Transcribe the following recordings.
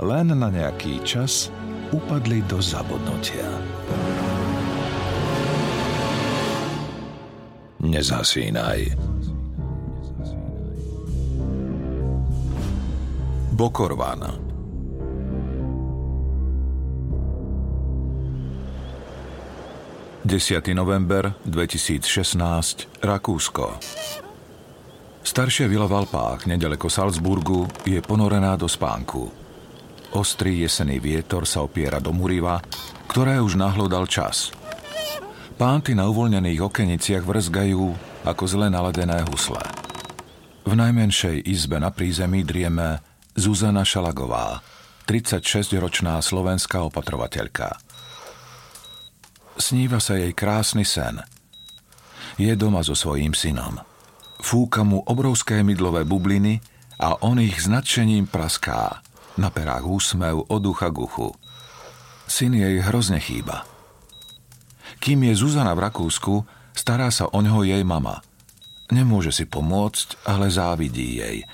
len na nejaký čas upadli do zabudnutia. Nezasínaj. Bokorvan 10. november 2016 Rakúsko Staršia vila v nedaleko Salzburgu, je ponorená do spánku. Ostrý jesený vietor sa opiera do muriva, ktoré už nahlodal čas. Pánty na uvoľnených okeniciach vrzgajú ako zle naladené husle. V najmenšej izbe na prízemí drieme Zuzana Šalagová, 36-ročná slovenská opatrovateľka. Sníva sa jej krásny sen. Je doma so svojím synom. Fúka mu obrovské mydlové bubliny a on ich s nadšením praská – na perách úsmev od ducha k uchu. Syn jej hrozne chýba. Kým je Zuzana v Rakúsku, stará sa o ňoho jej mama. Nemôže si pomôcť, ale závidí jej,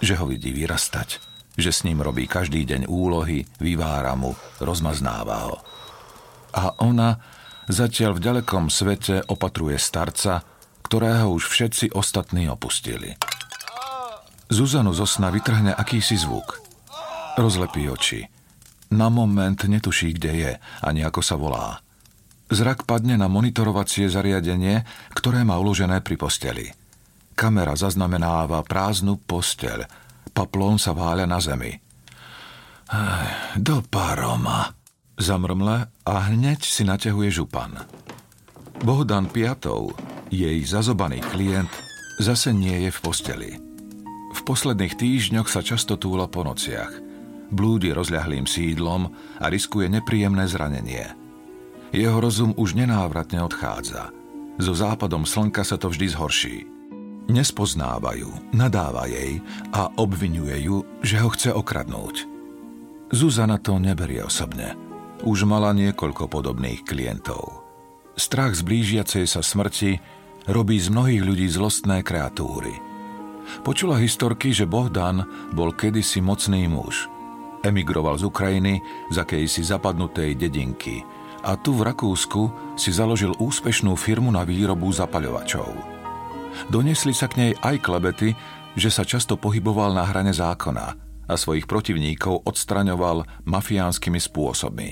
že ho vidí vyrastať, že s ním robí každý deň úlohy, vyvára mu, rozmaznáva ho. A ona zatiaľ v ďalekom svete opatruje starca, ktorého už všetci ostatní opustili. Zuzanu zo sna vytrhne akýsi zvuk. Rozlepí oči. Na moment netuší, kde je, ani ako sa volá. Zrak padne na monitorovacie zariadenie, ktoré má uložené pri posteli. Kamera zaznamenáva prázdnu posteľ. Paplón sa váľa na zemi. Do paroma. Zamrmle a hneď si naťahuje župan. Bohdan Piatov, jej zazobaný klient, zase nie je v posteli. V posledných týždňoch sa často túla po nociach – blúdi rozľahlým sídlom a riskuje nepríjemné zranenie. Jeho rozum už nenávratne odchádza. So západom slnka sa to vždy zhorší. Nespoznávajú, nadáva jej a obvinuje ju, že ho chce okradnúť. Zuzana to neberie osobne. Už mala niekoľko podobných klientov. Strach z blížiacej sa smrti robí z mnohých ľudí zlostné kreatúry. Počula historky, že Bohdan bol kedysi mocný muž – Emigroval z Ukrajiny z akejsi zapadnutej dedinky a tu v Rakúsku si založil úspešnú firmu na výrobu zapaľovačov. Donesli sa k nej aj klebety, že sa často pohyboval na hrane zákona a svojich protivníkov odstraňoval mafiánskymi spôsobmi.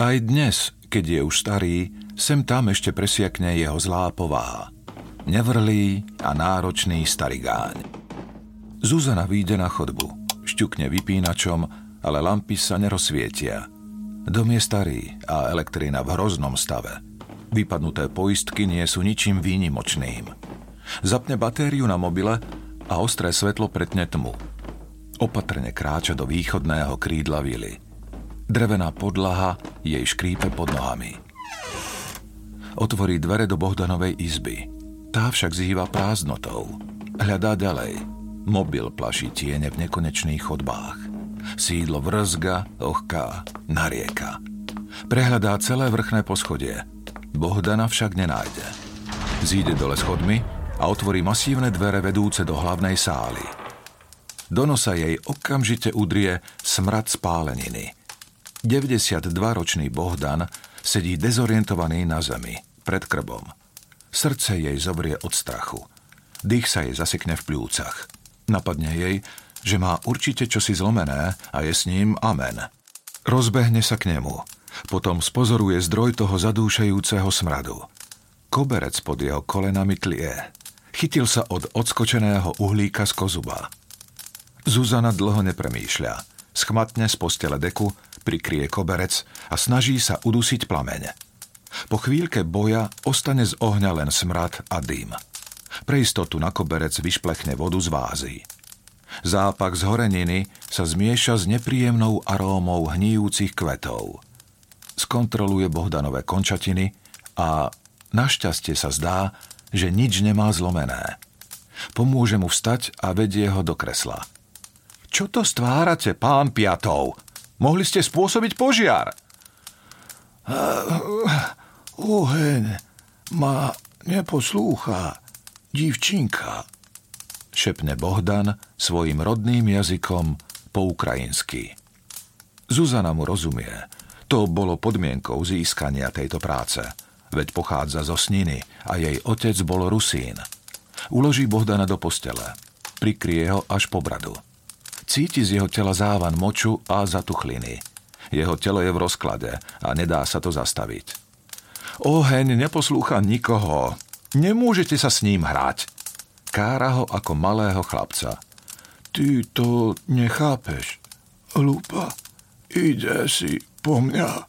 Aj dnes, keď je už starý, sem tam ešte presiakne jeho zlá povaha. Nevrlý a náročný starigáň. Zuzana vyjde na chodbu – šťukne vypínačom, ale lampy sa nerozsvietia. Dom je starý a elektrina v hroznom stave. Vypadnuté poistky nie sú ničím výnimočným. Zapne batériu na mobile a ostré svetlo pretne tmu. Opatrne kráča do východného krídla vily. Drevená podlaha jej škrípe pod nohami. Otvorí dvere do Bohdanovej izby. Tá však zýva prázdnotou. Hľadá ďalej – Mobil plaší tiene v nekonečných chodbách. Sídlo vrzga, ohká, narieka. Prehľadá celé vrchné poschodie. Bohdana však nenájde. Zíde dole schodmi a otvorí masívne dvere vedúce do hlavnej sály. Do nosa jej okamžite udrie smrad spáleniny. 92-ročný Bohdan sedí dezorientovaný na zemi, pred krbom. Srdce jej zobrie od strachu. Dých sa jej zasekne v pľúcach. Napadne jej, že má určite čosi zlomené a je s ním amen. Rozbehne sa k nemu. Potom spozoruje zdroj toho zadúšajúceho smradu. Koberec pod jeho kolenami tlie. Chytil sa od odskočeného uhlíka z kozuba. Zuzana dlho nepremýšľa. Schmatne z postele deku, prikrie koberec a snaží sa udusiť plameň. Po chvíľke boja ostane z ohňa len smrad a dým. Pre istotu na koberec vyšplechne vodu z vázy. Zápak z horeniny sa zmieša s nepríjemnou arómou hníjúcich kvetov. Skontroluje Bohdanové končatiny a našťastie sa zdá, že nič nemá zlomené. Pomôže mu vstať a vedie ho do kresla. Čo to stvárate, pán Piatov? Mohli ste spôsobiť požiar. Oheň ma neposlúcha, divčinka, šepne Bohdan svojim rodným jazykom po ukrajinsky. Zuzana mu rozumie. To bolo podmienkou získania tejto práce, veď pochádza zo Sniny a jej otec bol Rusín. Uloží Bohdana do postele. Prikrie ho až po bradu. Cíti z jeho tela závan moču a zatuchliny. Jeho telo je v rozklade a nedá sa to zastaviť. Oheň neposlúcha nikoho. Nemôžete sa s ním hrať. Kára ho ako malého chlapca. Ty to nechápeš. Lupa, ide si po mňa.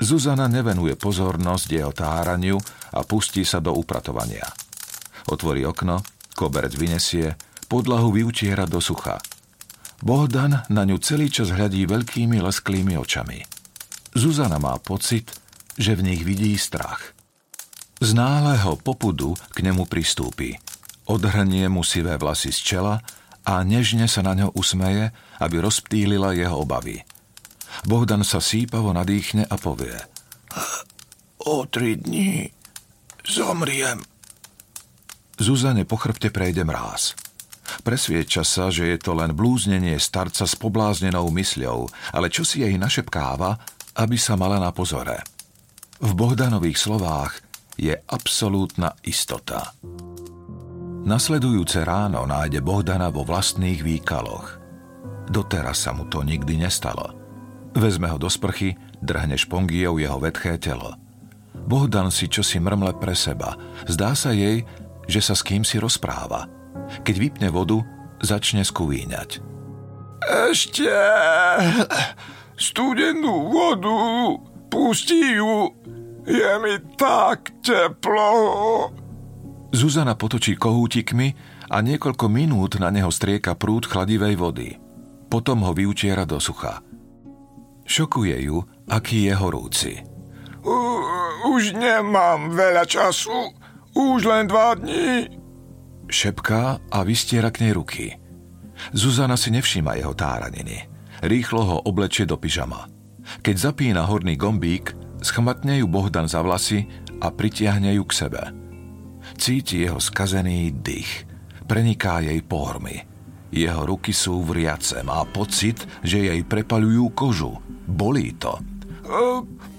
Zuzana nevenuje pozornosť jeho táraniu a pustí sa do upratovania. Otvorí okno, koberec vynesie, podlahu vyutiera do sucha – Bohdan na ňu celý čas hľadí veľkými lesklými očami. Zuzana má pocit, že v nich vidí strach. Z náleho popudu k nemu pristúpi. Odhrnie mu sivé vlasy z čela a nežne sa na ňo usmeje, aby rozptýlila jeho obavy. Bohdan sa sípavo nadýchne a povie O tri dní zomriem. Zuzane po chrbte prejde mráz. Presvieča sa, že je to len blúznenie starca s pobláznenou mysľou, ale čo si jej našepkáva, aby sa mala na pozore. V Bohdanových slovách je absolútna istota. Nasledujúce ráno nájde Bohdana vo vlastných výkaloch. Doteraz sa mu to nikdy nestalo. Vezme ho do sprchy, drhne špongiou jeho vetché telo. Bohdan si čosi mrmle pre seba. Zdá sa jej, že sa s kým si rozpráva – keď vypne vodu, začne skúvíňať. Ešte studenú vodu, pustí ju, je mi tak teplo. Zuzana potočí kohútikmi a niekoľko minút na neho strieka prúd chladivej vody. Potom ho vyučiera do sucha. Šokuje ju, aký je horúci. U, už nemám veľa času, už len dva dní šepká a vystiera k nej ruky. Zuzana si nevšíma jeho táraniny. Rýchlo ho oblečie do pyžama. Keď zapína horný gombík, schmatne ju Bohdan za vlasy a pritiahne ju k sebe. Cíti jeho skazený dých. Preniká jej pohormy. Jeho ruky sú vriace. Má pocit, že jej prepalujú kožu. Bolí to.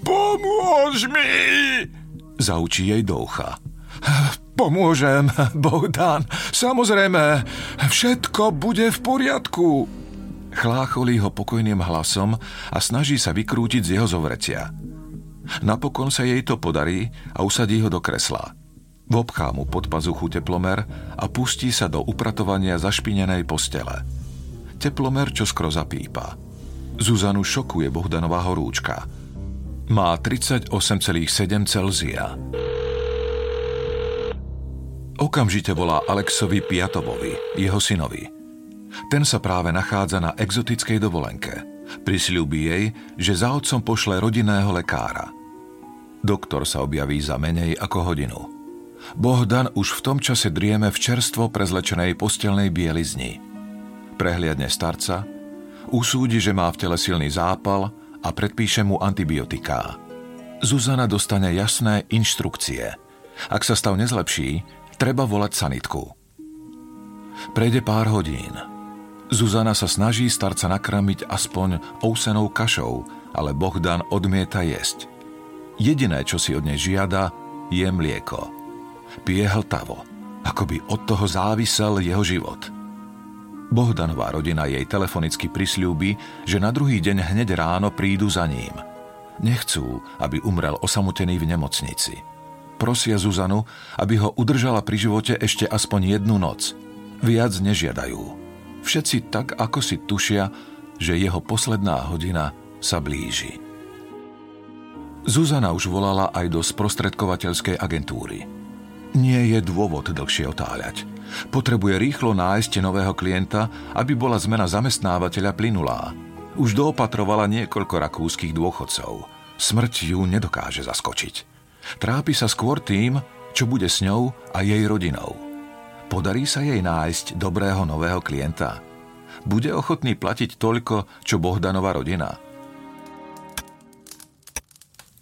Pomôž mi! Zaučí jej do ucha. Pomôžem, Bohdan. Samozrejme, všetko bude v poriadku. Chlácholí ho pokojným hlasom a snaží sa vykrútiť z jeho zovretia. Napokon sa jej to podarí a usadí ho do kresla. Vobchá mu pod pazuchu teplomer a pustí sa do upratovania zašpinenej postele. Teplomer čo skoro zapípa. Zuzanu šokuje Bohdanová horúčka. Má 38,7 Celzia. Okamžite volá Alexovi Piatovovi, jeho synovi. Ten sa práve nachádza na exotickej dovolenke. Prisľubí jej, že za otcom pošle rodinného lekára. Doktor sa objaví za menej ako hodinu. Bohdan už v tom čase drieme v čerstvo prezlečenej postelnej bielizni. Prehliadne starca, usúdi, že má v tele silný zápal a predpíše mu antibiotiká. Zuzana dostane jasné inštrukcie. Ak sa stav nezlepší, Treba volať sanitku. Prejde pár hodín. Zuzana sa snaží starca nakrmiť aspoň ousenou kašou, ale Bohdan odmieta jesť. Jediné, čo si od nej žiada, je mlieko. Pije hltavo, ako by od toho závisel jeho život. Bohdanová rodina jej telefonicky prisľúbi, že na druhý deň hneď ráno prídu za ním. Nechcú, aby umrel osamotený v nemocnici prosia Zuzanu, aby ho udržala pri živote ešte aspoň jednu noc. Viac nežiadajú. Všetci tak, ako si tušia, že jeho posledná hodina sa blíži. Zuzana už volala aj do sprostredkovateľskej agentúry. Nie je dôvod dlhšie otáľať. Potrebuje rýchlo nájsť nového klienta, aby bola zmena zamestnávateľa plynulá. Už doopatrovala niekoľko rakúskych dôchodcov. Smrť ju nedokáže zaskočiť. Trápi sa skôr tým, čo bude s ňou a jej rodinou. Podarí sa jej nájsť dobrého nového klienta. Bude ochotný platiť toľko, čo Bohdanova rodina.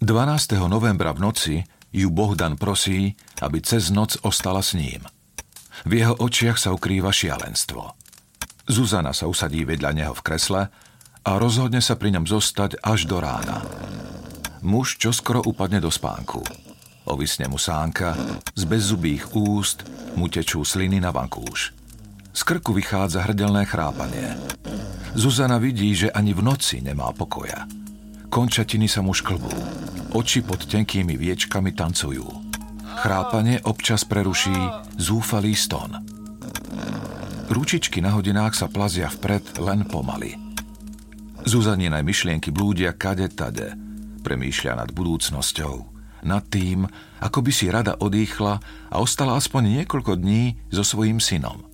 12. novembra v noci ju Bohdan prosí, aby cez noc ostala s ním. V jeho očiach sa ukrýva šialenstvo. Zuzana sa usadí vedľa neho v kresle a rozhodne sa pri ňom zostať až do rána. Muž čoskoro upadne do spánku. Ovisne mu sánka, z bezzubých úst mu tečú sliny na vankúš. Z krku vychádza hrdelné chrápanie. Zuzana vidí, že ani v noci nemá pokoja. Končatiny sa mu šklbú. Oči pod tenkými viečkami tancujú. Chrápanie občas preruší zúfalý ston. Ručičky na hodinách sa plazia vpred len pomaly. Zuzaninej myšlienky blúdia kade tade. Premýšľa nad budúcnosťou. Nad tým, ako by si rada odýchla a ostala aspoň niekoľko dní so svojím synom.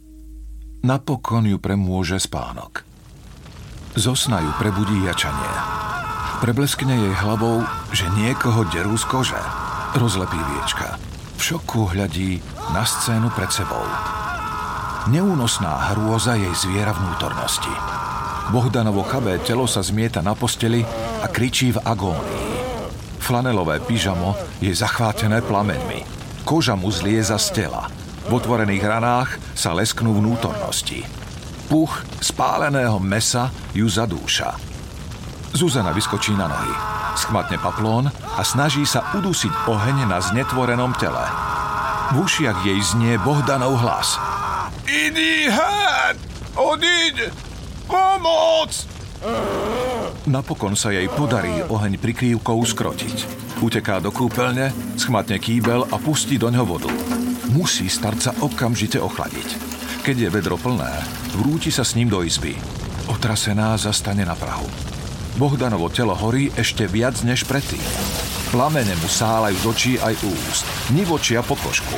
Napokon ju premôže spánok. Zo sna ju prebudí jačanie. Prebleskne jej hlavou, že niekoho derú z kože. Rozlepí viečka. V šoku hľadí na scénu pred sebou. Neúnosná hrôza jej zviera vnútornosti. Bohdanovo chabé telo sa zmieta na posteli a kričí v agónii. Flanelové pyžamo je zachvátené plameňmi. Koža mu zlieza z tela. V otvorených ranách sa lesknú vnútornosti. Puch spáleného mesa ju zadúša. Zuzana vyskočí na nohy. Schmatne paplón a snaží sa udusiť oheň na znetvorenom tele. V ušiach jej znie Bohdanov hlas. Idi hen! Odiď! Pomoc! Napokon sa jej podarí oheň prikrývkou skrotiť. Uteká do kúpeľne, schmatne kýbel a pustí do ňo vodu. Musí starca okamžite ochladiť. Keď je vedro plné, vrúti sa s ním do izby. Otrasená zastane na prahu. Bohdanovo telo horí ešte viac než predtým. Plamene mu sálajú z očí aj úst, nivočia pod košku.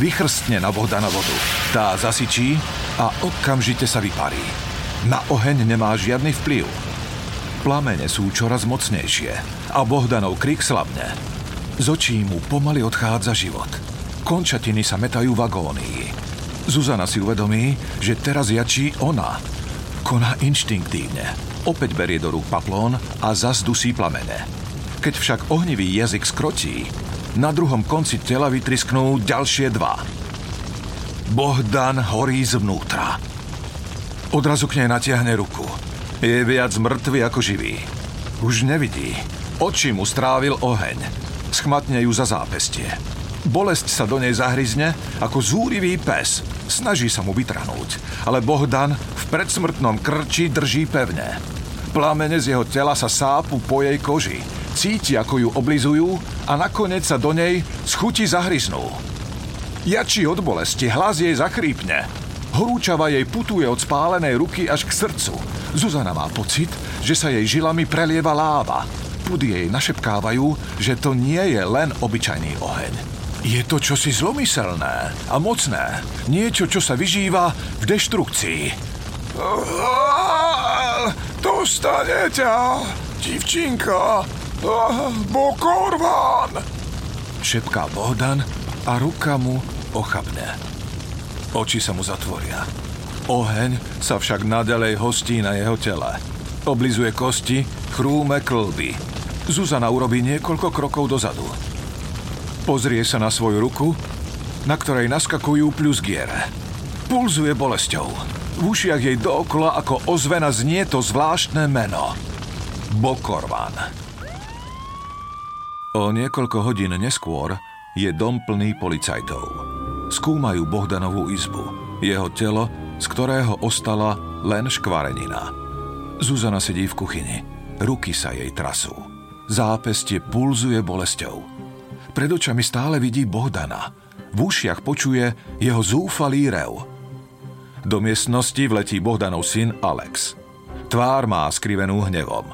Vychrstne na Bohdana vodu. Tá zasičí a okamžite sa vyparí. Na oheň nemá žiadny vplyv. Plamene sú čoraz mocnejšie a Bohdanov krik slabne. Z očí mu pomaly odchádza život. Končatiny sa metajú v agónii. Zuzana si uvedomí, že teraz jačí ona. Koná inštinktívne. Opäť berie do rúk paplón a zazdusí plamene. Keď však ohnivý jazyk skrotí, na druhom konci tela vytrisknú ďalšie dva. Bohdan horí zvnútra. Odrazu k nej natiahne ruku. Je viac mŕtvy ako živý. Už nevidí. Oči mu strávil oheň. Schmatne ju za zápestie. Bolesť sa do nej zahryzne ako zúrivý pes. Snaží sa mu vytrhnúť, ale Bohdan v predsmrtnom krči drží pevne. Plamene z jeho tela sa sápu po jej koži. Cíti, ako ju oblizujú a nakoniec sa do nej z chuti zahryznú. Jačí od bolesti, hlas jej zachrípne. Horúčava jej putuje od spálenej ruky až k srdcu. Zuzana má pocit, že sa jej žilami prelieva láva. Pudy jej našepkávajú, že to nie je len obyčajný oheň. Je to čosi zlomyselné a mocné. Niečo, čo sa vyžíva v deštrukcii. Dostane ťa, divčinka, Bokorván! Šepká Bohdan a ruka mu ochabne. Oči sa mu zatvoria. Oheň sa však nadalej hostí na jeho tele. Oblizuje kosti, chrúme klby. Zuzana urobí niekoľko krokov dozadu. Pozrie sa na svoju ruku, na ktorej naskakujú plusgiere. Pulzuje bolesťou. V ušiach jej dookola ako ozvena znie to zvláštne meno. Bokorvan. O niekoľko hodín neskôr je dom plný policajtov skúmajú Bohdanovú izbu, jeho telo, z ktorého ostala len škvarenina. Zuzana sedí v kuchyni, ruky sa jej trasú. Zápestie pulzuje bolesťou. Pred očami stále vidí Bohdana. V ušiach počuje jeho zúfalý rev. Do miestnosti vletí Bohdanov syn Alex. Tvár má skrivenú hnevom.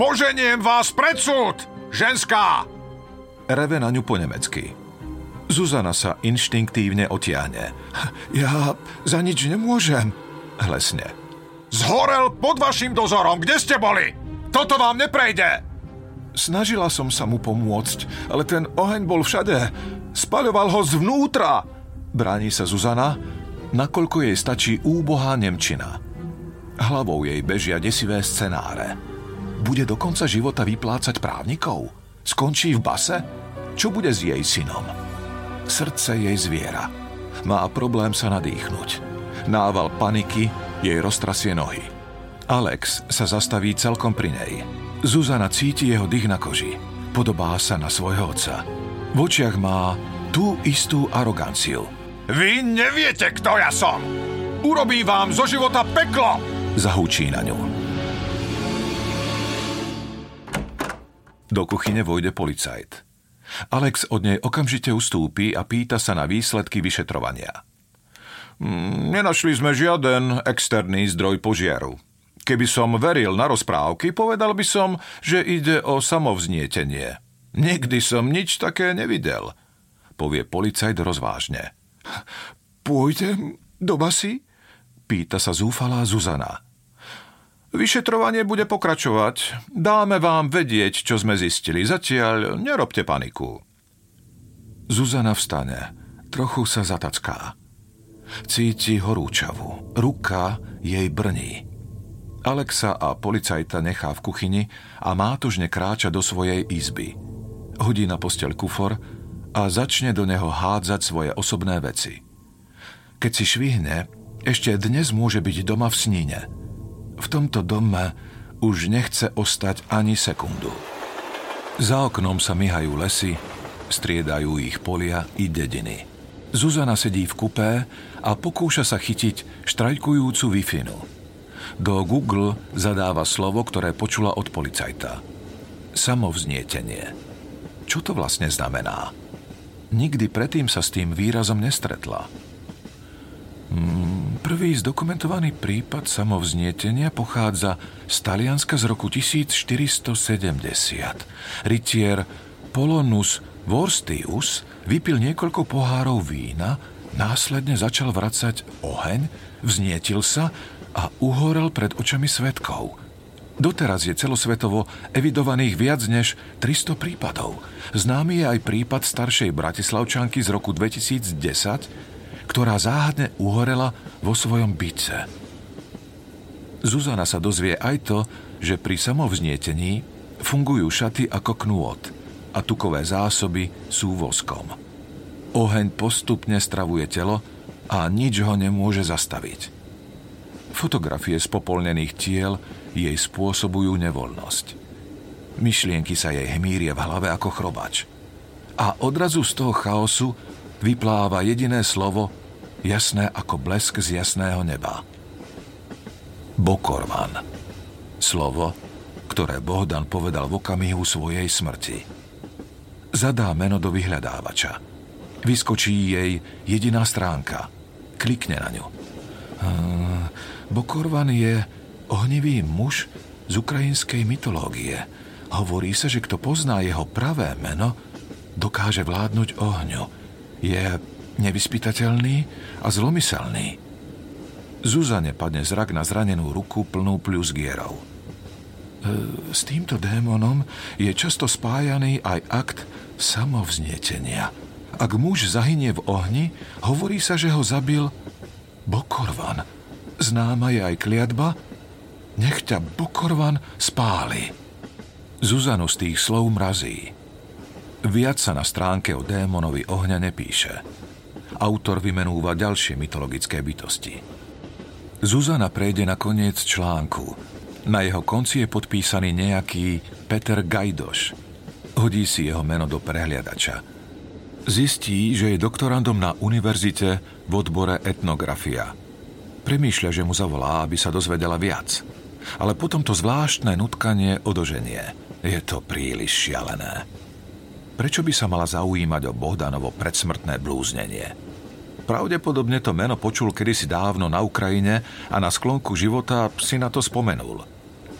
Poženiem vás pred súd, ženská! Reve na ňu po nemecky. Zuzana sa inštinktívne otiahne. Ja za nič nemôžem. Hlesne. Zhorel pod vašim dozorom. Kde ste boli? Toto vám neprejde. Snažila som sa mu pomôcť, ale ten oheň bol všade. Spaľoval ho zvnútra. Bráni sa Zuzana, nakoľko jej stačí úbohá Nemčina. Hlavou jej bežia desivé scenáre. Bude do konca života vyplácať právnikov? Skončí v base? Čo bude s jej synom? Srdce jej zviera. Má problém sa nadýchnuť. Nával paniky jej roztrasie nohy. Alex sa zastaví celkom pri nej. Zuzana cíti jeho dých na koži. Podobá sa na svojho otca. V očiach má tú istú aroganciu. Vy neviete, kto ja som! Urobím vám zo života peklo! Zahúčí na ňu. Do kuchyne vojde policajt. Alex od nej okamžite ustúpi a pýta sa na výsledky vyšetrovania. Mm, nenašli sme žiaden externý zdroj požiaru. Keby som veril na rozprávky, povedal by som, že ide o samovznietenie. Nikdy som nič také nevidel, povie policajt rozvážne. Pôjdem do basy? Pýta sa zúfalá Zuzana. Vyšetrovanie bude pokračovať. Dáme vám vedieť, čo sme zistili. Zatiaľ nerobte paniku. Zuzana vstane. Trochu sa zatacká. Cíti horúčavu. Ruka jej brní. Alexa a policajta nechá v kuchyni a mátožne kráča do svojej izby. Hodí na posteľ kufor a začne do neho hádzať svoje osobné veci. Keď si švihne, ešte dnes môže byť doma v sníne – v tomto dome už nechce ostať ani sekundu. Za oknom sa myhajú lesy, striedajú ich polia i dediny. Zuzana sedí v kupé a pokúša sa chytiť štrajkujúcu wi Do Google zadáva slovo, ktoré počula od policajta. Samovznietenie. Čo to vlastne znamená? Nikdy predtým sa s tým výrazom nestretla. Hmm, prvý zdokumentovaný prípad samovznietenia pochádza z Talianska z roku 1470. Rytier Polonus Vorstius vypil niekoľko pohárov vína, následne začal vracať oheň, vznietil sa a uhorel pred očami svetkov. Doteraz je celosvetovo evidovaných viac než 300 prípadov. Známy je aj prípad staršej bratislavčanky z roku 2010, ktorá záhadne uhorela vo svojom byce. Zuzana sa dozvie aj to, že pri samovznietení fungujú šaty ako knôt a tukové zásoby sú voskom. Oheň postupne stravuje telo a nič ho nemôže zastaviť. Fotografie spopolnených tiel jej spôsobujú nevoľnosť. Myšlienky sa jej hmírie v hlave ako chrobač. A odrazu z toho chaosu vypláva jediné slovo, jasné ako blesk z jasného neba. Bokorvan. Slovo, ktoré Bohdan povedal v okamihu svojej smrti. Zadá meno do vyhľadávača. Vyskočí jej jediná stránka. Klikne na ňu. Bokorvan je ohnivý muž z ukrajinskej mytológie. Hovorí sa, že kto pozná jeho pravé meno, dokáže vládnuť ohňu. Je nevyspytateľný a zlomyselný. Zuzane padne zrak na zranenú ruku plnú plusgierov. E, s týmto démonom je často spájaný aj akt samovznietenia. Ak muž zahynie v ohni, hovorí sa, že ho zabil Bokorvan. Známa je aj kliatba Nech ťa Bokorvan spáli. Zuzanu z tých slov mrazí. Viac sa na stránke o démonovi ohňa nepíše autor vymenúva ďalšie mytologické bytosti. Zuzana prejde na koniec článku. Na jeho konci je podpísaný nejaký Peter Gajdoš. Hodí si jeho meno do prehliadača. Zistí, že je doktorandom na univerzite v odbore etnografia. Premýšľa, že mu zavolá, aby sa dozvedela viac. Ale potom to zvláštne nutkanie odoženie. Je to príliš šialené. Prečo by sa mala zaujímať o Bohdanovo predsmrtné blúznenie? Pravdepodobne to meno počul kedysi dávno na Ukrajine a na sklonku života si na to spomenul.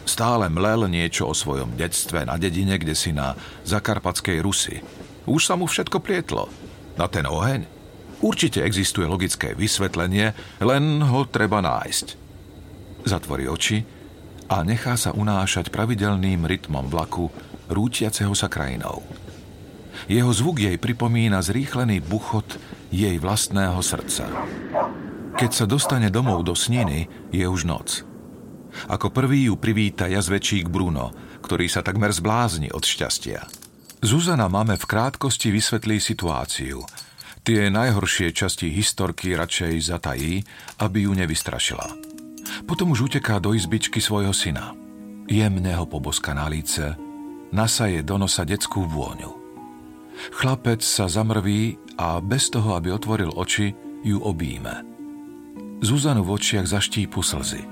Stále mlel niečo o svojom detstve na dedine, kde si na zakarpatskej Rusi. Už sa mu všetko plietlo. Na ten oheň? Určite existuje logické vysvetlenie, len ho treba nájsť. Zatvorí oči a nechá sa unášať pravidelným rytmom vlaku, rútiaceho sa krajinou. Jeho zvuk jej pripomína zrýchlený buchot jej vlastného srdca. Keď sa dostane domov do sniny, je už noc. Ako prvý ju privíta jazvečík Bruno, ktorý sa takmer zblázni od šťastia. Zuzana máme v krátkosti vysvetlí situáciu. Tie najhoršie časti historky radšej zatají, aby ju nevystrašila. Potom už uteká do izbičky svojho syna. Jemne ho poboska na líce, nasaje do nosa detskú vôňu. Chlapec sa zamrví a bez toho, aby otvoril oči, ju obíme. Zuzanu v očiach zaštípu slzy.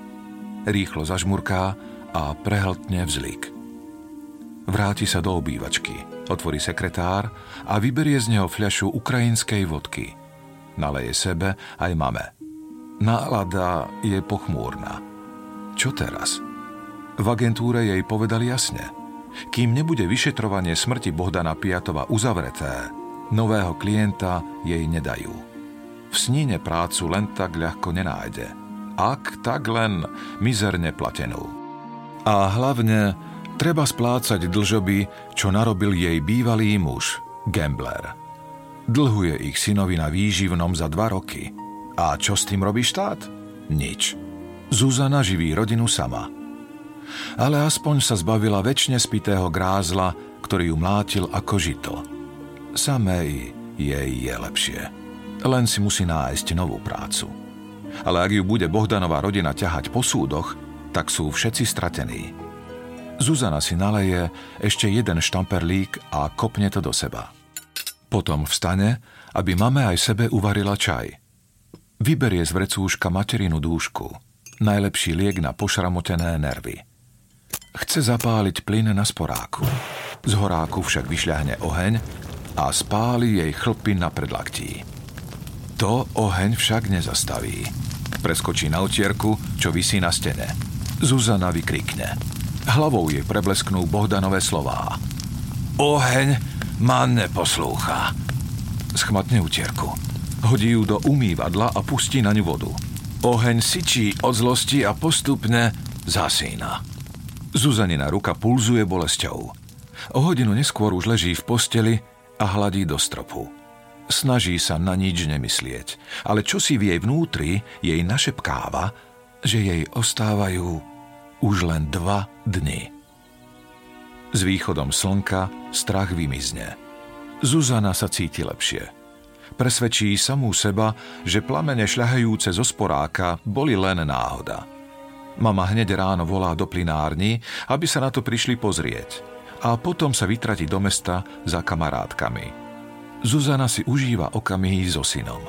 Rýchlo zažmurká a prehltne vzlik. Vráti sa do obývačky, otvorí sekretár a vyberie z neho fľašu ukrajinskej vodky. Naleje sebe aj mame. Nálada je pochmúrna. Čo teraz? V agentúre jej povedali jasne. Kým nebude vyšetrovanie smrti Bohdana Piatova uzavreté, nového klienta jej nedajú. V sníne prácu len tak ľahko nenájde. Ak, tak len mizerne platenú. A hlavne treba splácať dlžoby, čo narobil jej bývalý muž, gambler. Dlhuje ich synovi na výživnom za dva roky. A čo s tým robí štát? Nič. Zuzana živí rodinu sama. Ale aspoň sa zbavila väčšine spitého grázla, ktorý ju mlátil ako žito. Samej jej je lepšie. Len si musí nájsť novú prácu. Ale ak ju bude Bohdanová rodina ťahať po súdoch, tak sú všetci stratení. Zuzana si naleje ešte jeden štamperlík a kopne to do seba. Potom vstane, aby mame aj sebe uvarila čaj. Vyberie z vrecúška materinu dúšku, najlepší liek na pošramotené nervy. Chce zapáliť plyn na sporáku. Z horáku však vyšľahne oheň a spáli jej chlpy na predlaktí. To oheň však nezastaví. Preskočí na utierku, čo visí na stene. Zuzana vykrikne. Hlavou jej preblesknú Bohdanové slová. Oheň ma neposlúcha. Schmatne utierku. Hodí ju do umývadla a pustí na ňu vodu. Oheň syčí od zlosti a postupne zasína. Zuzanina ruka pulzuje bolesťou. O hodinu neskôr už leží v posteli a hladí do stropu. Snaží sa na nič nemyslieť, ale čo si v jej vnútri jej našepkáva, že jej ostávajú už len dva dni. S východom slnka strach vymizne. Zuzana sa cíti lepšie. Presvedčí samú seba, že plamene šľahajúce zo sporáka boli len náhoda. Mama hneď ráno volá do plinárni, aby sa na to prišli pozrieť a potom sa vytratí do mesta za kamarátkami. Zuzana si užíva okamihy so synom.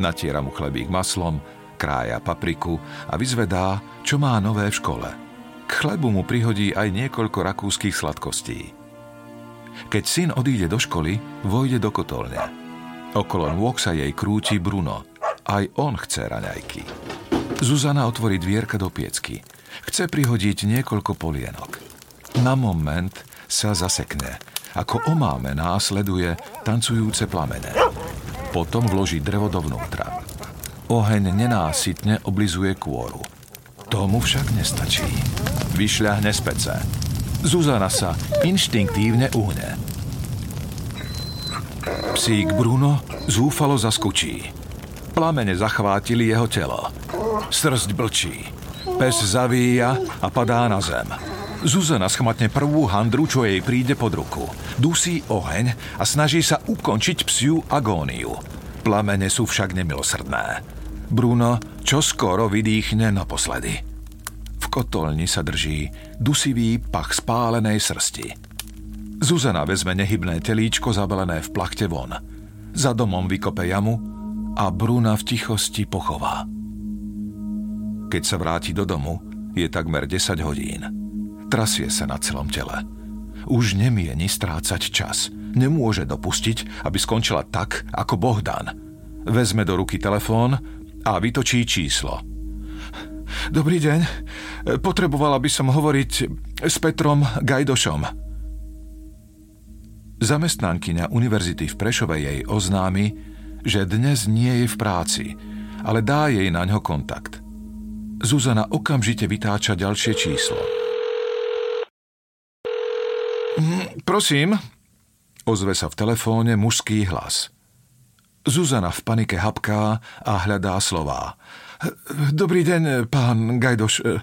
Natiera mu chlebík maslom, krája papriku a vyzvedá, čo má nové v škole – k chlebu mu prihodí aj niekoľko rakúskych sladkostí. Keď syn odíde do školy, vojde do kotolne. Okolo nôh sa jej krúti Bruno. Aj on chce raňajky. Zuzana otvorí dvierka do piecky. Chce prihodiť niekoľko polienok. Na moment sa zasekne. Ako omáme následuje tancujúce plamene. Potom vloží drevo dovnútra. Oheň nenásytne oblizuje kôru. Tomu však nestačí vyšľahne z pece. Zuzana sa inštinktívne uhne. Psík Bruno zúfalo zaskočí. Plamene zachvátili jeho telo. Srst blčí. Pes zavíja a padá na zem. Zuzana schmatne prvú handru, čo jej príde pod ruku. Dusí oheň a snaží sa ukončiť psiu agóniu. Plamene sú však nemilosrdné. Bruno čo skoro vydýchne naposledy kotolni sa drží dusivý pach spálenej srsti. Zuzana vezme nehybné telíčko zabalené v plachte von. Za domom vykope jamu a Bruna v tichosti pochová. Keď sa vráti do domu, je takmer 10 hodín. Trasie sa na celom tele. Už nemieni strácať čas. Nemôže dopustiť, aby skončila tak, ako Bohdan. Vezme do ruky telefón a vytočí číslo – Dobrý deň. Potrebovala by som hovoriť s Petrom Gajdošom. Zamestnankyňa univerzity v Prešove jej oznámi, že dnes nie je v práci, ale dá jej na ňo kontakt. Zuzana okamžite vytáča ďalšie číslo. Hm, prosím, ozve sa v telefóne mužský hlas. Zuzana v panike hapká a hľadá slová. Dobrý deň, pán Gajdoš.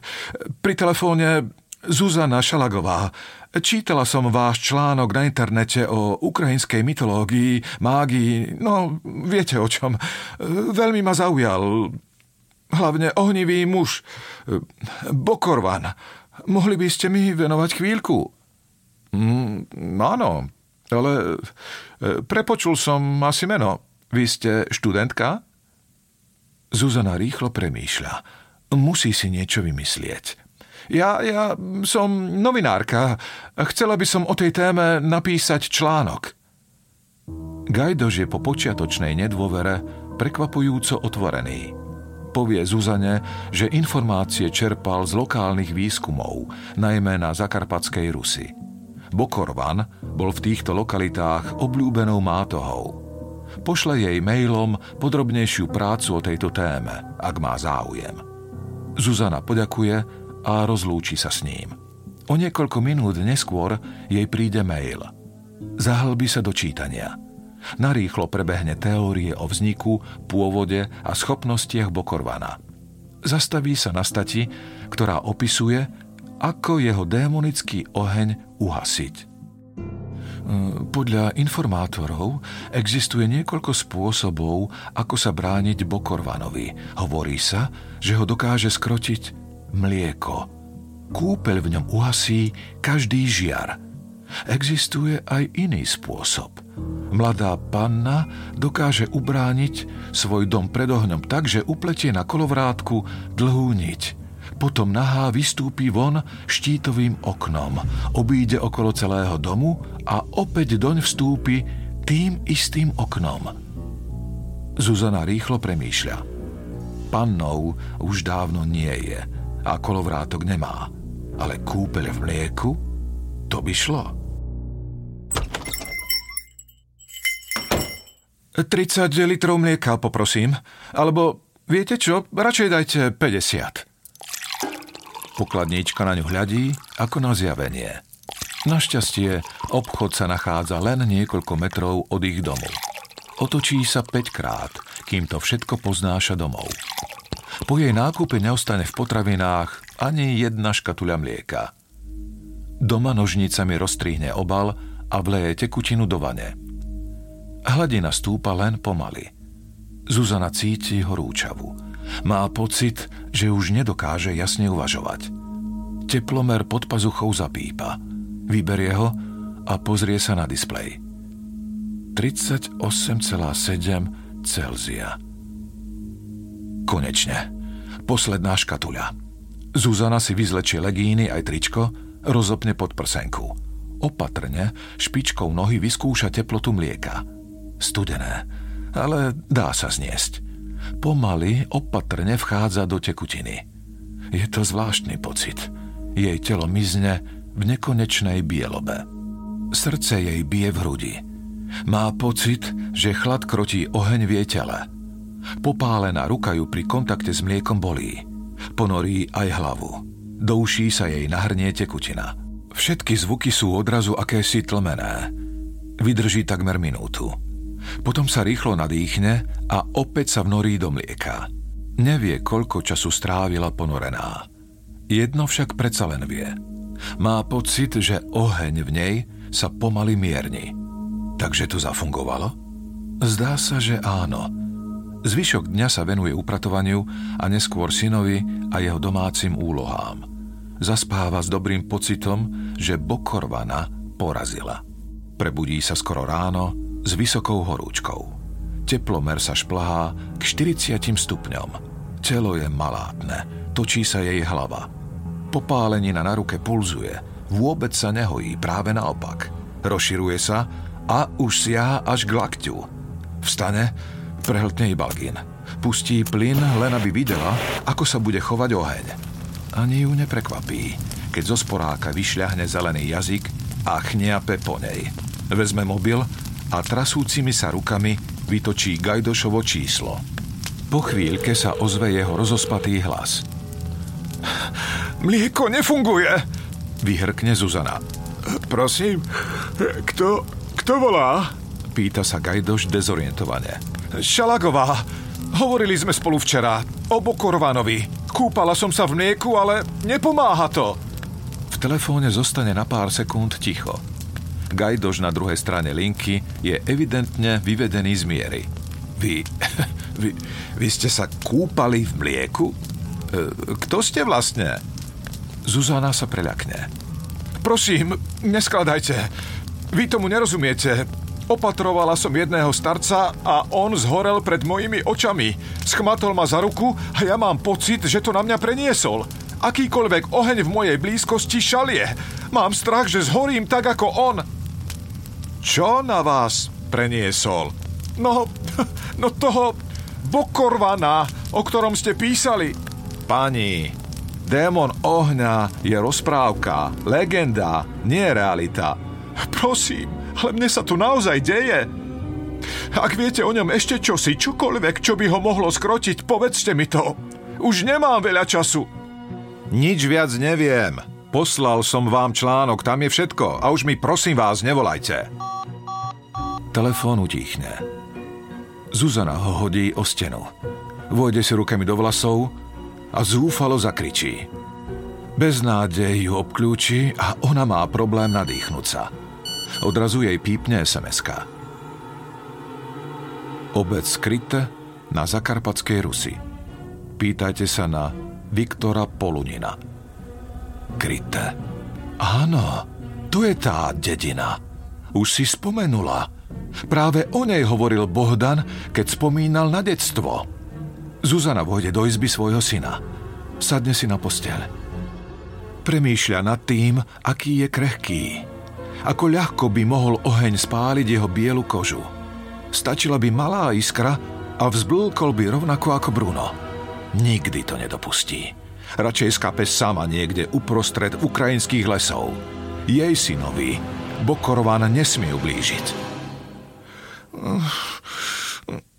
Pri telefóne Zuzana Šalagová. Čítala som váš článok na internete o ukrajinskej mytológii, mágii, no viete o čom. Veľmi ma zaujal. Hlavne ohnivý muž. Bokorvan. Mohli by ste mi venovať chvíľku? Mm, áno, ale prepočul som asi meno. Vy ste študentka? Zuzana rýchlo premýšľa. Musí si niečo vymyslieť. Ja, ja som novinárka. Chcela by som o tej téme napísať článok. Gajdož je po počiatočnej nedôvere prekvapujúco otvorený. Povie Zuzane, že informácie čerpal z lokálnych výskumov, najmä na Zakarpatskej Rusi. Bokorvan bol v týchto lokalitách obľúbenou mátohou pošle jej mailom podrobnejšiu prácu o tejto téme, ak má záujem. Zuzana poďakuje a rozlúči sa s ním. O niekoľko minút neskôr jej príde mail. Zahlbí sa do čítania. Narýchlo prebehne teórie o vzniku, pôvode a schopnostiach Bokorvana. Zastaví sa na stati, ktorá opisuje, ako jeho démonický oheň uhasiť. Podľa informátorov existuje niekoľko spôsobov, ako sa brániť Bokorvanovi. Hovorí sa, že ho dokáže skrotiť mlieko. Kúpeľ v ňom uhasí každý žiar. Existuje aj iný spôsob. Mladá panna dokáže ubrániť svoj dom pred ohňom tak, že upletie na kolovrátku dlhú niť – potom nahá vystúpi von štítovým oknom, obíde okolo celého domu a opäť doň vstúpi tým istým oknom. Zuzana rýchlo premýšľa. Pannou už dávno nie je a kolovrátok nemá, ale kúpeľ v mlieku, to by šlo. 30 litrov mlieka, poprosím. Alebo, viete čo, radšej dajte 50. Pokladníčka na ňu hľadí ako na zjavenie. Našťastie obchod sa nachádza len niekoľko metrov od ich domu. Otočí sa 5 krát, kým to všetko poznáša domov. Po jej nákupe neostane v potravinách ani jedna škatuľa mlieka. Doma nožnicami roztrihne obal a vleje tekutinu do vane. Hladina stúpa len pomaly. Zuzana cíti horúčavu. Má pocit, že už nedokáže jasne uvažovať. Teplomer pod pazuchou zapípa. Vyberie ho a pozrie sa na displej. 38,7 Celzia. Konečne. Posledná škatuľa. Zuzana si vyzlečie legíny aj tričko, rozopne pod prsenku. Opatrne špičkou nohy vyskúša teplotu mlieka. Studené, ale dá sa zniesť. Pomaly, opatrne vchádza do tekutiny. Je to zvláštny pocit. Jej telo mizne v nekonečnej bielobe. Srdce jej bije v hrudi. Má pocit, že chlad krotí oheň v jej tele. Popálená ruka ju pri kontakte s mliekom bolí. Ponorí aj hlavu. Do uší sa jej nahrnie tekutina. Všetky zvuky sú odrazu akési tlmené. Vydrží takmer minútu. Potom sa rýchlo nadýchne a opäť sa vnorí do mlieka. Nevie, koľko času strávila ponorená. Jedno však predsa len vie. Má pocit, že oheň v nej sa pomaly mierni. Takže to zafungovalo? Zdá sa, že áno. Zvyšok dňa sa venuje upratovaniu a neskôr synovi a jeho domácim úlohám. Zaspáva s dobrým pocitom, že Bokorvana porazila. Prebudí sa skoro ráno s vysokou horúčkou. Teplomer sa šplhá k 40 stupňom. Telo je malátne, točí sa jej hlava. Popálenina na ruke pulzuje, vôbec sa nehojí, práve naopak. Rozširuje sa a už siaha až k lakťu. Vstane, prehltne jej balgín. Pustí plyn, len aby videla, ako sa bude chovať oheň. Ani ju neprekvapí, keď zo sporáka vyšľahne zelený jazyk a chniape po nej. Vezme mobil a trasúcimi sa rukami vytočí Gajdošovo číslo. Po chvíľke sa ozve jeho rozospatý hlas. Mlieko nefunguje, vyhrkne Zuzana. Prosím, kto, kto volá? Pýta sa Gajdoš dezorientovane. Šalagová, hovorili sme spolu včera o Bokorvanovi. Kúpala som sa v mlieku, ale nepomáha to. V telefóne zostane na pár sekúnd ticho. Gajdoš na druhej strane linky je evidentne vyvedený z miery. Vy, vy, vy ste sa kúpali v mlieku? E, kto ste vlastne? Zuzana sa preľakne. Prosím, neskladajte. Vy tomu nerozumiete. Opatrovala som jedného starca a on zhorel pred mojimi očami. Schmatol ma za ruku a ja mám pocit, že to na mňa preniesol. Akýkoľvek oheň v mojej blízkosti šalie. Mám strach, že zhorím tak ako on. Čo na vás preniesol? No, no toho Bokorvana, o ktorom ste písali. Pani, démon ohňa je rozprávka, legenda, nie realita. Prosím, ale mne sa tu naozaj deje. Ak viete o ňom ešte čosi, čokoľvek, čo by ho mohlo skrotiť, povedzte mi to. Už nemám veľa času. Nič viac neviem. Poslal som vám článok, tam je všetko. A už mi prosím vás, nevolajte. Telefón utichne. Zuzana ho hodí o stenu. Vojde si rukami do vlasov a zúfalo zakričí. Bez nádej ju obklúči a ona má problém nadýchnuť sa. Odrazu jej pípne sms Obec skryte na Zakarpatskej Rusi. Pýtajte sa na Viktora Polunina. Kryté. Áno, tu je tá dedina. Už si spomenula. Práve o nej hovoril Bohdan, keď spomínal na detstvo. Zuzana vojde do izby svojho syna. Sadne si na posteľ. Premýšľa nad tým, aký je krehký ako ľahko by mohol oheň spáliť jeho bielu kožu. Stačila by malá iskra a vzblúkol by rovnako ako Bruno. Nikdy to nedopustí. Radšej skape sama niekde uprostred ukrajinských lesov. Jej synovi Bokorvan nesmie ublížiť.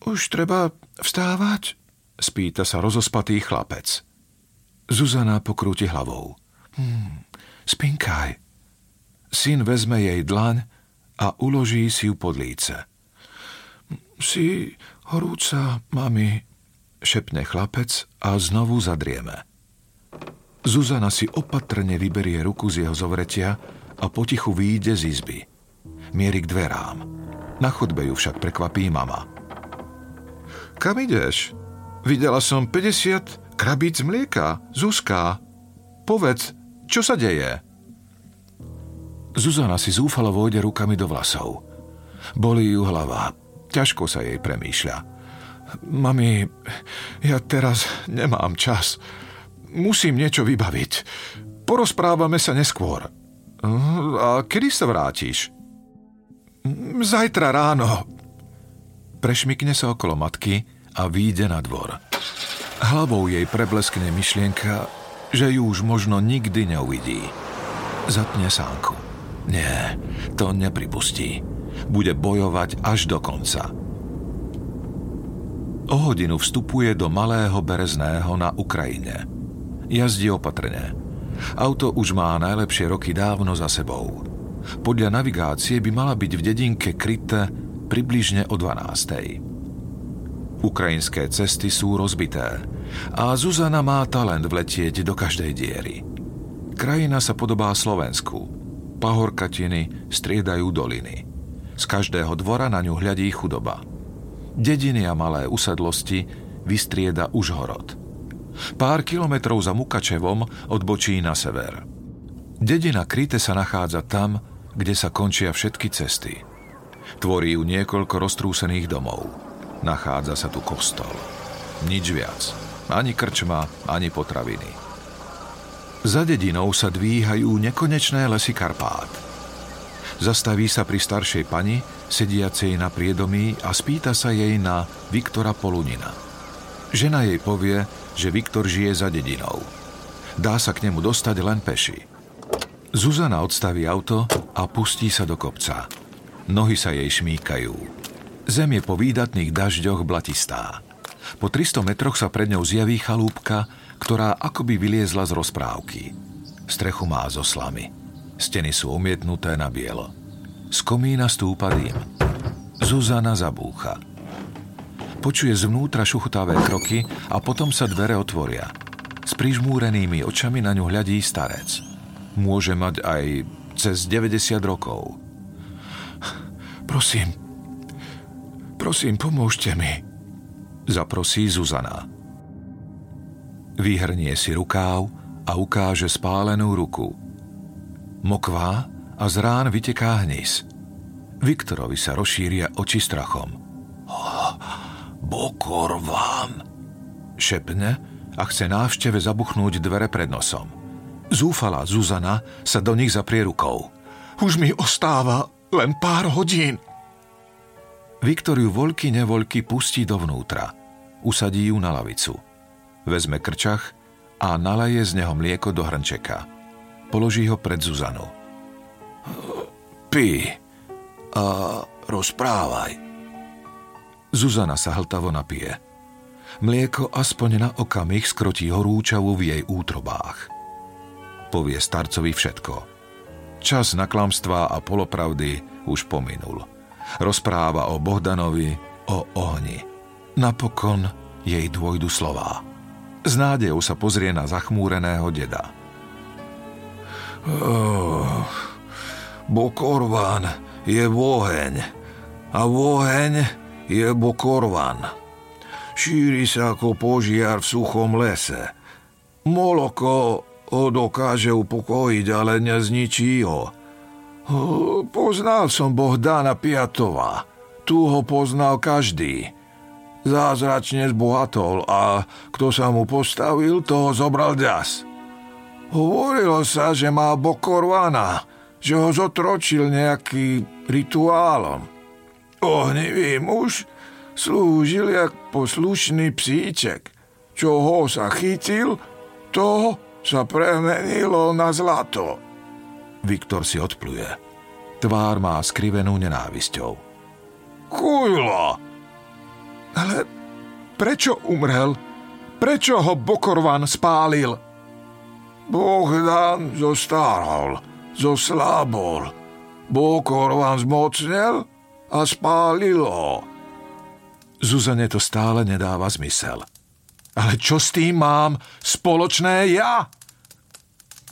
Už treba vstávať? Spýta sa rozospatý chlapec. Zuzana pokrúti hlavou. Hmm, spinkaj, Syn vezme jej dlaň a uloží si ju pod líce. Si horúca, mami, šepne chlapec a znovu zadrieme. Zuzana si opatrne vyberie ruku z jeho zovretia a potichu výjde z izby. Mierí k dverám. Na chodbe ju však prekvapí mama. Kam ideš? Videla som 50 krabíc mlieka. Zuzka, povedz, čo sa deje? Zuzana si zúfalo vôjde rukami do vlasov. Bolí ju hlava. Ťažko sa jej premýšľa. Mami, ja teraz nemám čas. Musím niečo vybaviť. Porozprávame sa neskôr. A kedy sa vrátiš? Zajtra ráno. Prešmikne sa okolo matky a výjde na dvor. Hlavou jej prebleskne myšlienka, že ju už možno nikdy neuvidí. Zatne sánku. Nie, to nepripustí. Bude bojovať až do konca. O hodinu vstupuje do Malého Berezného na Ukrajine. Jazdí opatrne. Auto už má najlepšie roky dávno za sebou. Podľa navigácie by mala byť v dedinke kryté približne o 12. Ukrajinské cesty sú rozbité a Zuzana má talent vletieť do každej diery. Krajina sa podobá Slovensku pahorkatiny striedajú doliny. Z každého dvora na ňu hľadí chudoba. Dediny a malé usadlosti vystrieda Užhorod. Pár kilometrov za Mukačevom odbočí na sever. Dedina Kryte sa nachádza tam, kde sa končia všetky cesty. Tvorí ju niekoľko roztrúsených domov. Nachádza sa tu kostol. Nič viac. Ani krčma, ani potraviny. Za dedinou sa dvíhajú nekonečné lesy Karpát. Zastaví sa pri staršej pani, sediacej na priedomí a spýta sa jej na Viktora Polunina. Žena jej povie, že Viktor žije za dedinou. Dá sa k nemu dostať len peši. Zuzana odstaví auto a pustí sa do kopca. Nohy sa jej šmíkajú. Zem je po výdatných dažďoch blatistá. Po 300 metroch sa pred ňou zjaví chalúbka, ktorá akoby vyliezla z rozprávky. Strechu má zo slamy. Steny sú umietnuté na bielo. Z komína stúpa dým. Zuzana zabúcha. Počuje zvnútra šuchotavé kroky a potom sa dvere otvoria. S prižmúrenými očami na ňu hľadí starec. Môže mať aj cez 90 rokov. Prosím, prosím, pomôžte mi, zaprosí Zuzana. Vyhrnie si rukáv a ukáže spálenú ruku. Mokvá a z rán vyteká hnis. Viktorovi sa rozšíria oči strachom. Oh, Bokorván, šepne a chce návšteve zabuchnúť dvere pred nosom. Zúfala Zuzana sa do nich zaprie rukou. Už mi ostáva len pár hodín. Viktoriu voľky nevoľky pustí dovnútra. Usadí ju na lavicu. Vezme krčach a nalaje z neho mlieko do hrnčeka. Položí ho pred Zuzanu. Pí a rozprávaj. Zuzana sa hltavo napije. Mlieko aspoň na okamih skrotí horúčavu v jej útrobách. Povie starcovi všetko. Čas na klamstvá a polopravdy už pominul. Rozpráva o Bohdanovi, o ohni. Napokon jej dôjdu slová. S nádejou sa pozrie na zachmúreného deda. Oh, Bokorván je voheň a voheň je bokorvan. Šíri sa ako požiar v suchom lese. Moloko ho dokáže upokojiť, ale nezničí ho. Poznal som Bohdana Piatova. Tu ho poznal každý. Zázračne zbohatol a kto sa mu postavil, toho zobral ďas. Hovorilo sa, že má Bokorvana, že ho zotročil nejaký rituálom. Ohnivý muž slúžil jak poslušný psíček. Čo ho sa chytil, to sa premenilo na zlato. Viktor si odpluje. Tvár má skrivenú nenávisťou. Kujlo! Ale prečo umrel? Prečo ho Bokorvan spálil? Bohdan zostarol, zoslábol. Bokorvan zmocnel a spálilo. Zuzane to stále nedáva zmysel. Ale čo s tým mám spoločné ja?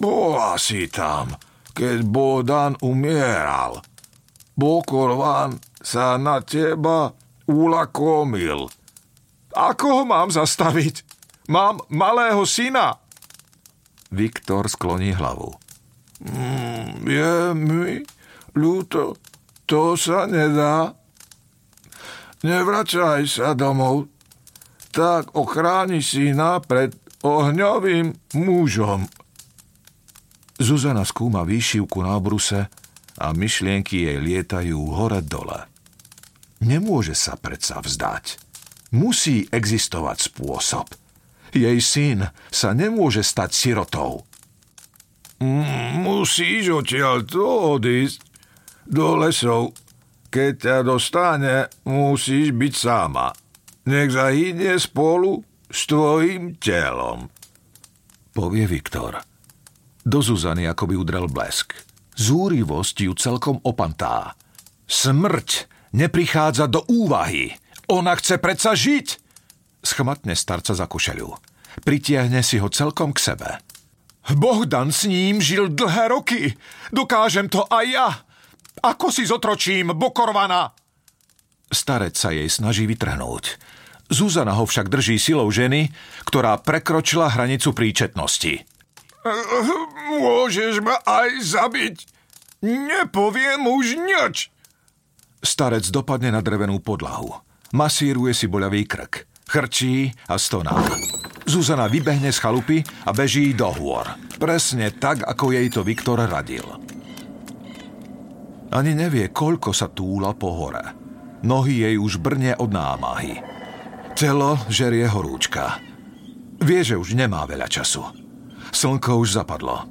Bola si tam, keď Bodan umieral. Bokorvan sa na teba ulakomil. Ako ho mám zastaviť? Mám malého syna. Viktor skloní hlavu. Mm, je mi ľúto, to sa nedá. Nevračaj sa domov, tak ochráni syna pred ohňovým mužom. Zuzana skúma výšivku na obruse a myšlienky jej lietajú hore-dole. Nemôže sa predsa vzdať. Musí existovať spôsob. Jej syn sa nemôže stať sirotou. Musíš odtiaľ odísť, do lesov. Keď ťa dostane, musíš byť sama. Nech zahynie spolu s tvojim telom. Povie Viktor. Do Zuzany ako by udrel blesk. Zúrivosť ju celkom opantá. Smrť neprichádza do úvahy. Ona chce predsa žiť. Schmatne starca za košelu. Pritiahne si ho celkom k sebe. Bohdan s ním žil dlhé roky. Dokážem to aj ja. Ako si zotročím, Bokorvana? Starec sa jej snaží vytrhnúť. Zuzana ho však drží silou ženy, ktorá prekročila hranicu príčetnosti. Môžeš ma aj zabiť. Nepoviem už nič. Starec dopadne na drevenú podlahu. Masíruje si boľavý krk. Chrčí a stoná. Zuzana vybehne z chalupy a beží do hôr. Presne tak, ako jej to Viktor radil. Ani nevie, koľko sa túla po hore. Nohy jej už brne od námahy. Telo žerie horúčka. Vie, že už nemá veľa času. Slnko už zapadlo.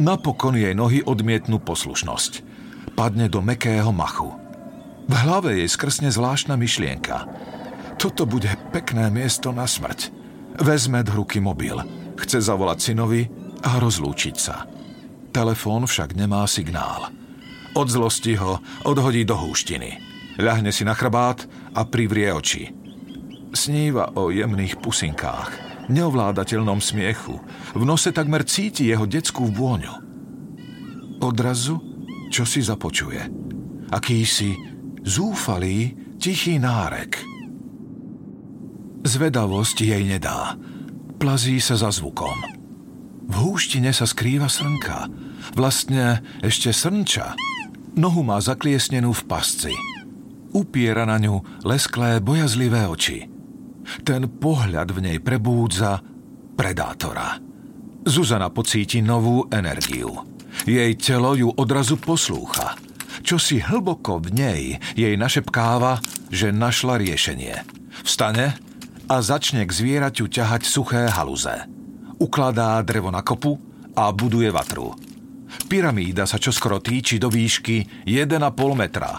Napokon jej nohy odmietnú poslušnosť. Padne do mekého machu. V hlave jej skrsne zvláštna myšlienka. Toto bude pekné miesto na smrť. Vezme do ruky mobil. Chce zavolať synovi a rozlúčiť sa. Telefón však nemá signál. Od zlosti ho odhodí do húštiny. Ľahne si na chrbát a privrie oči. Sníva o jemných pusinkách, neovládateľnom smiechu. V nose takmer cíti jeho detskú vôňu. Odrazu čo si započuje. Akýsi zúfalý, tichý nárek. Zvedavosť jej nedá. Plazí sa za zvukom. V húštine sa skrýva srnka. Vlastne ešte srnča. Nohu má zakliesnenú v pasci. Upiera na ňu lesklé, bojazlivé oči. Ten pohľad v nej prebúdza predátora. Zuzana pocíti novú energiu. Jej telo ju odrazu poslúcha – čo si hlboko v nej jej našepkáva, že našla riešenie. Vstane a začne k zvieraťu ťahať suché haluze. Ukladá drevo na kopu a buduje vatru. Pyramída sa čoskoro týči do výšky 1,5 metra.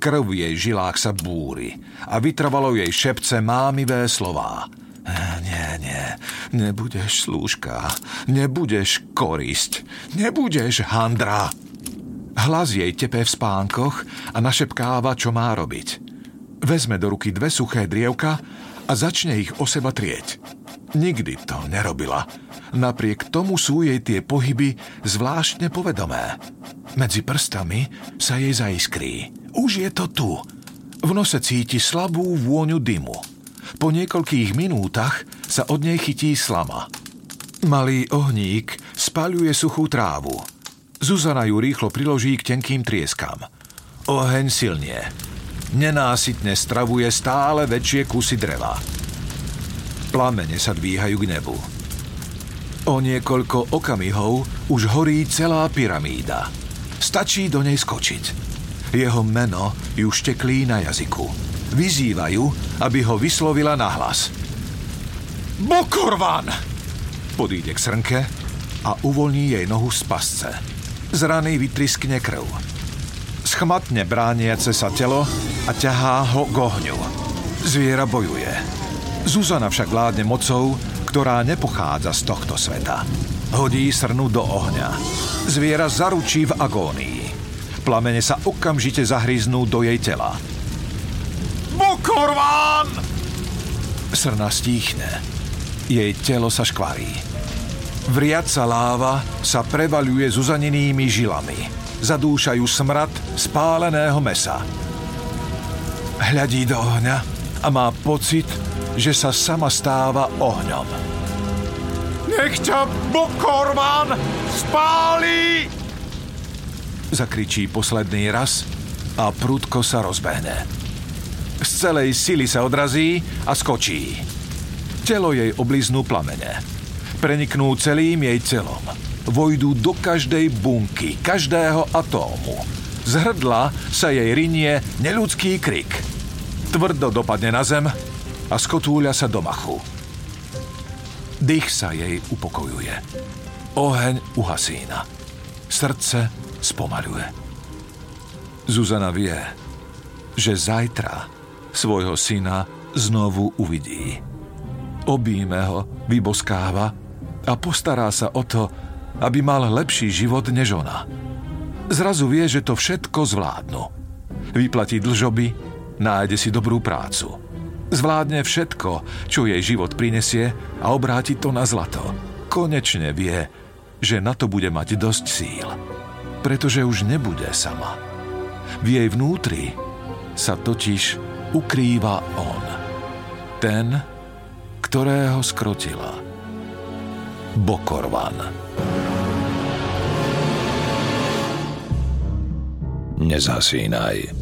Krv v jej žilách sa búri a vytrvalo jej šepce mámivé slová. Nie, nie, nebudeš slúžka, nebudeš korisť, nebudeš handra. Hlas jej tepé v spánkoch a našepkáva, čo má robiť. Vezme do ruky dve suché drievka a začne ich o seba trieť. Nikdy to nerobila. Napriek tomu sú jej tie pohyby zvláštne povedomé. Medzi prstami sa jej zaiskrí. Už je to tu. V nose cíti slabú vôňu dymu. Po niekoľkých minútach sa od nej chytí slama. Malý ohník spaľuje suchú trávu. Zuzana ju rýchlo priloží k tenkým trieskám. Oheň silnie. Nenásytne stravuje stále väčšie kusy dreva. Plamene sa dvíhajú k nebu. O niekoľko okamihov už horí celá pyramída. Stačí do nej skočiť. Jeho meno ju šteklí na jazyku. Vyzývajú, aby ho vyslovila nahlas. Bokorvan! Podíde k srnke a uvoľní jej nohu z pasce. Z rany vytriskne krv. Schmatne brániace sa telo a ťahá ho k ohňu. Zviera bojuje. Zuzana však vládne mocou, ktorá nepochádza z tohto sveta. Hodí srnu do ohňa. Zviera zaručí v agónii. Plamene sa okamžite zahryznú do jej tela. Bokorván! Srna stíchne. Jej telo sa škvarí. Vriaca láva sa prevaľuje Zuzaninými žilami. Zadúšajú smrad spáleného mesa. Hľadí do ohňa a má pocit, že sa sama stáva ohňom. Nech ťa Bokorman spáli! Zakričí posledný raz a prudko sa rozbehne. Z celej sily sa odrazí a skočí. Telo jej obliznú plamene preniknú celým jej telom. Vojdú do každej bunky, každého atómu. Z hrdla sa jej rinie neludský krik. Tvrdo dopadne na zem a skotúľa sa do machu. Dých sa jej upokojuje. Oheň uhasína. Srdce spomaluje. Zuzana vie, že zajtra svojho syna znovu uvidí. Obíme ho, vyboskáva a postará sa o to, aby mal lepší život než ona. Zrazu vie, že to všetko zvládnu. Vyplatí dlžoby, nájde si dobrú prácu. Zvládne všetko, čo jej život prinesie a obráti to na zlato. Konečne vie, že na to bude mať dosť síl. Pretože už nebude sama. V jej vnútri sa totiž ukrýva on. Ten, ktorého skrotila. Bokorvan. Nezhasínaj.